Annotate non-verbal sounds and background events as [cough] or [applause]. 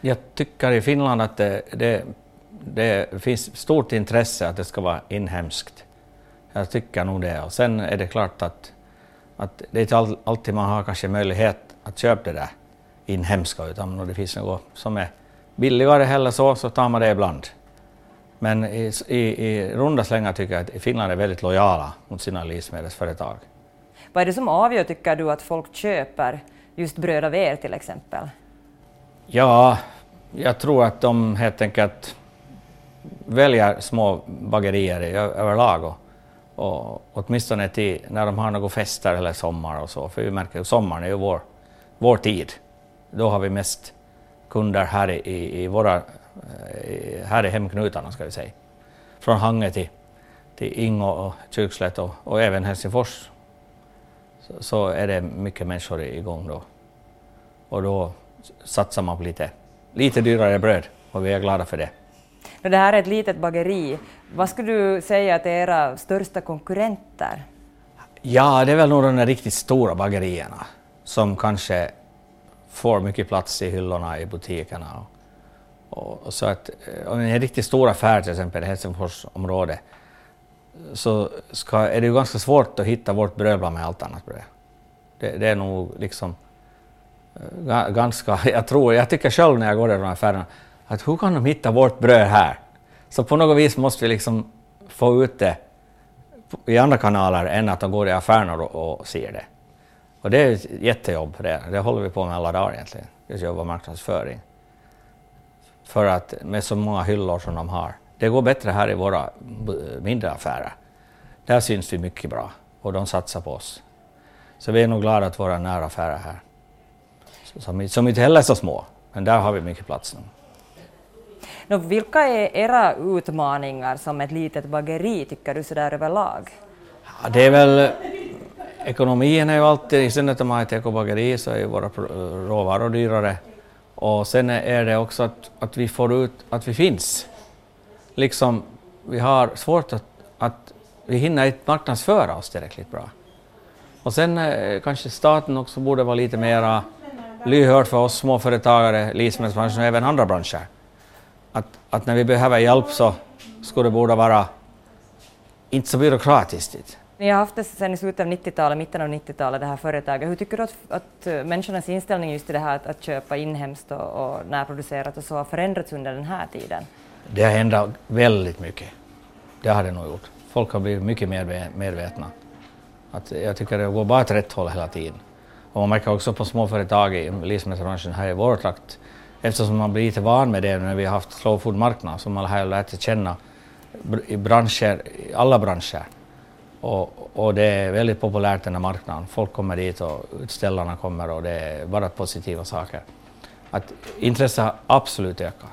Jag tycker i Finland att det, det, det finns stort intresse att det ska vara inhemskt. Jag tycker nog det. Och sen är det klart att, att det är inte alltid man har kanske möjlighet att köpa det där inhemska, utan om det finns något som är billigare heller så, så tar man det ibland. Men i, i, i runda slängar tycker jag att Finland är väldigt lojala mot sina livsmedelsföretag. Vad är det som avgör, tycker du, att folk köper just bröd av er till exempel? Ja, jag tror att de helt enkelt väljer små bagerier överlag och, och åtminstone till när de har några fester eller sommar och så, för vi märker att sommaren är ju vår, vår tid. Då har vi mest kunder här i, i våra eh, här i hemknutarna ska vi säga. Från Hange till, till Ingo och Kyrkslätt och, och även Helsingfors så, så, är det mycket människor igång då. Och då satsar man på lite, lite dyrare bröd och vi är glada för det. Det här är ett litet bageri. Vad skulle du säga att är era största konkurrenter? Ja, det är väl nog de riktigt stora bagerierna som kanske får mycket plats i hyllorna i butikerna. Och, och så att eh, om en riktigt stor affär till exempel i Helsingforsområdet så ska, är det ju ganska svårt att hitta vårt bröd bland med allt annat bröd. Det, det är nog liksom ganska, [laughs] jag tror, jag tycker själv när jag går i de här affärerna att hur kan de hitta vårt bröd här? Så på något vis måste vi liksom få ut det i andra kanaler än att de går i affärer och, och ser det. Och det är ett jättejobb det, det håller vi på med alla dagar egentligen, just jobba marknadsföring för att med så många hyllor som de har. Det går bättre här i våra mindre affärer. Där syns vi mycket bra och de satsar på oss. Så vi är nog glada att vara nära affärer här. Som, som inte heller är så små, men där har vi mycket plats nu. Nå, vilka är era utmaningar som ett litet bageri, tycker du, sådär överlag? Ja, det är väl... Ekonomin är ju alltid, i synnerhet om man har ett ekobageri så är ju våra råvaror dyrare. Och sen är det också att, att vi får ut att vi finns. Liksom, vi har svårt att, att vi hinner inte marknadsföra oss tillräckligt bra. Och sen eh, kanske staten också borde vara lite mera lyhörd för oss småföretagare, livsmedelsbranschen och även andra branscher. Att, att när vi behöver hjälp så skulle det borde vara inte så byråkratiskt. Ni har haft det sedan i slutet av 90-talet, mitten av 90-talet, det här företaget. Hur tycker du att, att eh, människornas inställning just till det här att, att köpa inhemskt och, och närproducerat och så har förändrats under den här tiden? Det har ändrat väldigt mycket. Det har det nog gjort. Folk har blivit mycket mer medvetna. Att jag tycker det går bara åt rätt håll hela tiden. Och man märker också på småföretag i livsmedelsbranschen här i vår trakt, eftersom man blir lite van med det när vi har haft slow food-marknad, som man har lärt sig känna i branscher, i alla branscher. Och, och, det är väldigt populärt den här marknaden. Folk kommer dit och utställarna kommer och det är bara positiva saker. Att intresset har absolut ökat.